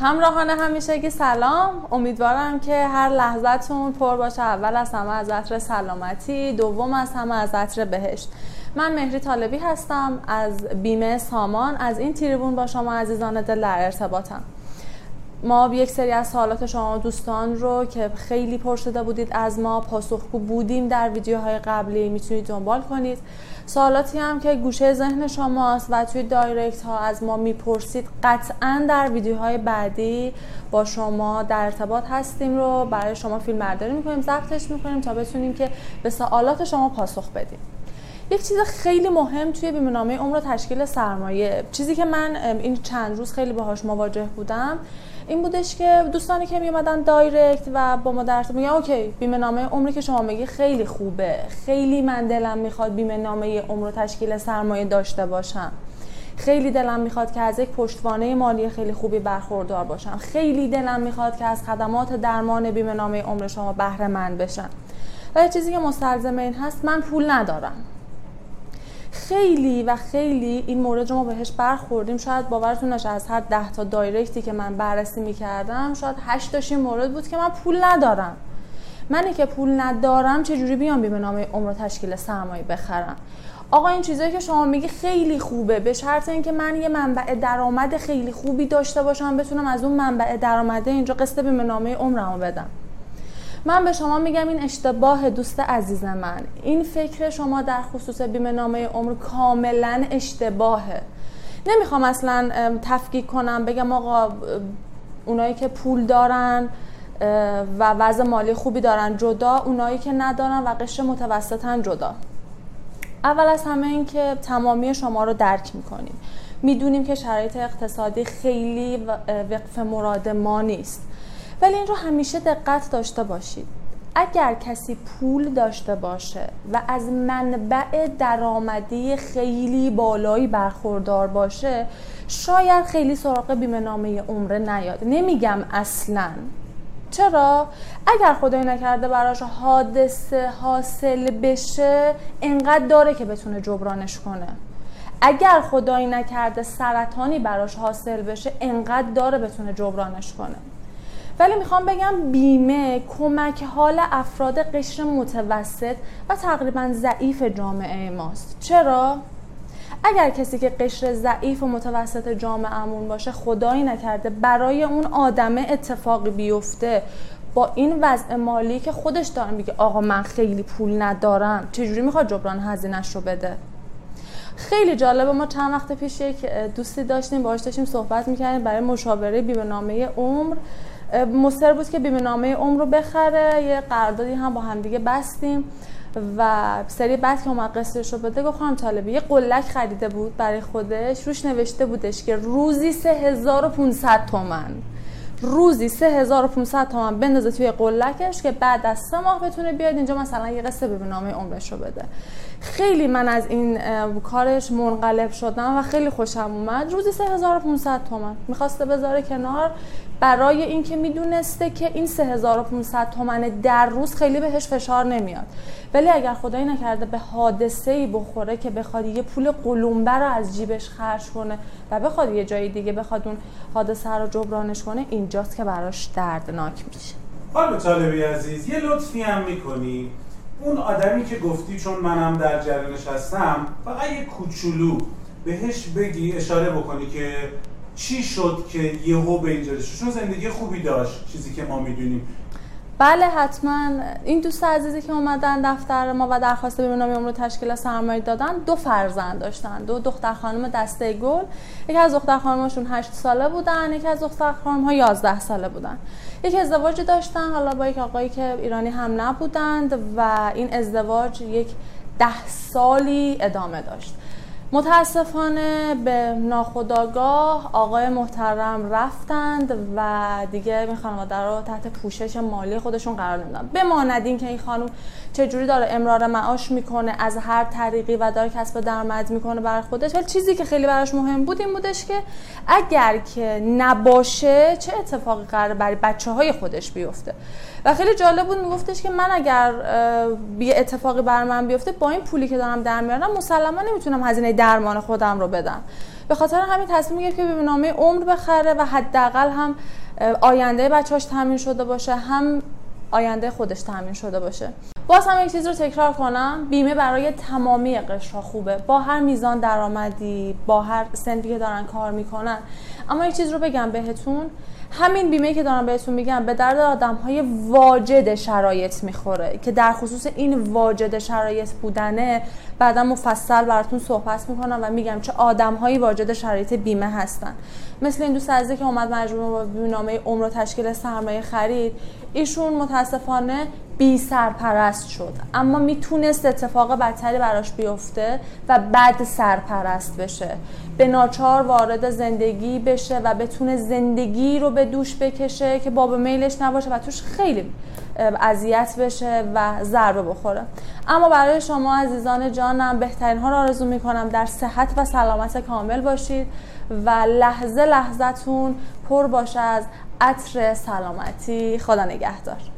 همراهان همیشگی سلام. امیدوارم که هر لحظتون پر باشه. اول از همه از عطر سلامتی دوم از همه از عطر بهشت. من مهری طالبی هستم از بیمه سامان. از این تریبون با شما عزیزان دل در ارتباطم. ما یک سری از سوالات شما دوستان رو که خیلی پرسیده بودید از ما پاسخگو بودیم در ویدیوهای قبلی می‌تونید دنبال کنید. سوالاتی هم که گوشه ذهن شماست و توی دایرکت ها از ما می‌پرسید قطعا در ویدیوهای بعدی با شما در ارتباط هستیم رو. برای شما فیلم برداری می‌کنیم ضبطش می‌کنیم تا بتونیم که به سوالات شما پاسخ بدیم. یک چیز خیلی مهم توی بیمه‌نامه عمر تشکیل سرمایه. چیزی که من این چند روز خیلی باهاش مواجه بودم این بودش که دوستانی که می اومدن دایرکت و با ما در میگن اوکی بیمه نامه عمری که شما میگی خیلی خوبه. خیلی من دلم می‌خواد بیمه نامه عمر و تشکیل سرمایه داشته باشم. خیلی دلم می‌خواد که از یک پشتوانه مالی خیلی خوبی برخوردار باشم. خیلی دلم می‌خواد که از خدمات درمان بیمه نامه عمر شما بهره مند بشم. و چیزی که مستلزم این هست من پول ندارم. خیلی و خیلی این مورد ما بهش برخوردیم. شاید باورتون نشه از هر ده تا دایرکتی که من بررسی می‌کردم شاید هشت تاش این مورد بود که من پول ندارم. منی که پول ندارم چجوری بیام بیمه نامه عمر تشکیل سرمایه بخرم؟ آقا این چیزایی که شما میگی خیلی خوبه. به شرط اینکه من یه منبع درآمد خیلی خوبی داشته باشم بتونم از اون منبع درآمده اینجا قسط بیمه نامه عمرمو بدم. من به شما میگم این اشتباه دوست عزیز من. این فکر شما در خصوص بیمه نامه عمر کاملا اشتباهه. نمی‌خوام اصلا تفکیک کنم بگم آقا اونایی که پول دارن و وضع مالی خوبی دارن جدا اونایی که ندارن و قشر متوسطن جدا. اول از همه این که تمامی شما رو درک می‌کنیم. می‌دونیم که شرایط اقتصادی خیلی وقف مراد ما نیست. ولی این رو همیشه دقت داشته باشید. اگر کسی پول داشته باشه و از منبع درآمدی خیلی بالایی برخوردار باشه شاید خیلی سراغ بیمه نامه عمره نیاد. نمیگم اصلا. چرا؟ اگر خدای نکرده براش حادثه حاصل بشه انقدر داره که بتونه جبرانش کنه. اگر خدایی نکرده سرطانی براش حاصل بشه انقدر داره بتونه جبرانش کنه. ولی می‌خوام بگم بیمه کمک حال افراد قشر متوسط و تقریبا ضعیف جامعه ماست. چرا؟ اگر کسی که قشر ضعیف و متوسط جامعهمون باشه خدایی نکرده برای اون آدمه اتفاقی بیفته. با این وضع مالی که خودش داره میگه آقا من خیلی پول ندارم. چجوری می‌خواد جبران هزینهش رو بده؟ خیلی جالبه ما چند وقت پیش یک دوستی داشتیم باهاش داشتیم صحبت می‌کردیم برای مشاوره بیمه نامه عمر. مصر بود که بیمه نامه عمر رو بخره یه قراردادی هم با همدیگه بستیم و سری بعد که اومد قسطش رو بده گفت خانم طالبی یه قلک خریده بود برای خودش روش نوشته بودش که روزی 3500 تومن. روزی 3500 تومن بندازه توی قلکش که بعد از سه ماه بتونه بیاد اینجا مثلا یه قصه به نامه عمرش رو بده. خیلی من از این کارش منقلب شدم و خیلی خوشم اومد. روزی 3500 تومن می‌خواسته بذاره کنار. برای اینکه می‌دونسته که این 3500 تومن در روز خیلی بهش فشار نمیاد. ولی اگر خدایی نکرده به حادثه ای بخوره که بخواد یه پول قلومبه رو از جیبش خرج کنه و بخواد یه جای دیگه بخواد اون حادثه رو جبرانش کنه اینجاست که براش دردناک میشه. خانم طالبی عزیز یه لطفی هم می‌کنی؟ اون آدمی که گفتی چون منم در جریانش هستم فقط یه کوچولو بهش بگی اشاره بکنی که چی شد که یهو به اینجا چون زندگی خوبی داشت چیزی که ما می‌دونیم. بله حتما. این دوست عزیزی که اومدن دفتر ما و درخواست بیمه نامه عمر تشکیل سرمایه دادن دو فرزند داشتن. دو دختر خانم دسته گل. یکی از دختر خانمشون 8 ساله بودن یکی از دختر خانم ها 11 ساله بودن. یک ازدواجی داشتن حالا با یک آقایی که ایرانی هم نبودند و این ازدواج یک ده سالی ادامه داشت. متاسفانه به ناخداگاه آقای محترم رفتند و دیگه این خانواده رو تحت پوشش مالی خودشون قرار نمیدن. بماند این که این خانم چجوری داره امرار معاش می‌کنه از هر طریقی و داره کسب درآمد می‌کنه برای خودش. ولی چیزی که خیلی براش مهم بود این بودش که اگر که نباشه چه اتفاقی قرار برای بچه های خودش بیفته. و خیلی جالب بود میگفتش که من اگر یه اتفاقی بر من بیفته با این پولی که دارم در میارم مسلما نمی‌تونم هزینه درمان خودم رو بدم. به خاطر همین تصمیم گرفت که بیمه عمر بخره و حداقل هم آینده بچه‌اش تامین شده باشه هم آینده خودش تامین شده باشه. باز هم یک چیز رو تکرار کنم. بیمه برای تمامی قشرها خوبه. با هر میزان درآمدی با هر سنفی که دارن کار می‌کنن. اما یک چیز رو بگم بهتون. همین بیمه که دارم بهتون میگم به درد آدم های واجد شرایط می‌خوره که در خصوص این واجد شرایط بودنه بعدا مفصل براتون صحبت می‌کنم و میگم چه آدم هایی واجد شرایط بیمه هستن. مثل این دوست عزیزی که اومد مجموعه با بیمه عمر و تشکیل سرمایه خرید ایشون متاسفانه بی سرپرست شد. اما می‌تونست اتفاق بدتری براش بیفته و بد سرپرست بشه. به ناچار وارد زندگی بشه و بتونه زندگی رو به دوش بکشه که باب میلش نباشه و توش خیلی اذیت بشه و ضربه بخوره. اما برای شما عزیزان جانم بهترین ها رو آرزو می‌کنم در صحت و سلامت کامل باشید و لحظه لحظتون پر باشه از عطر سلامتی. خدا نگهدار.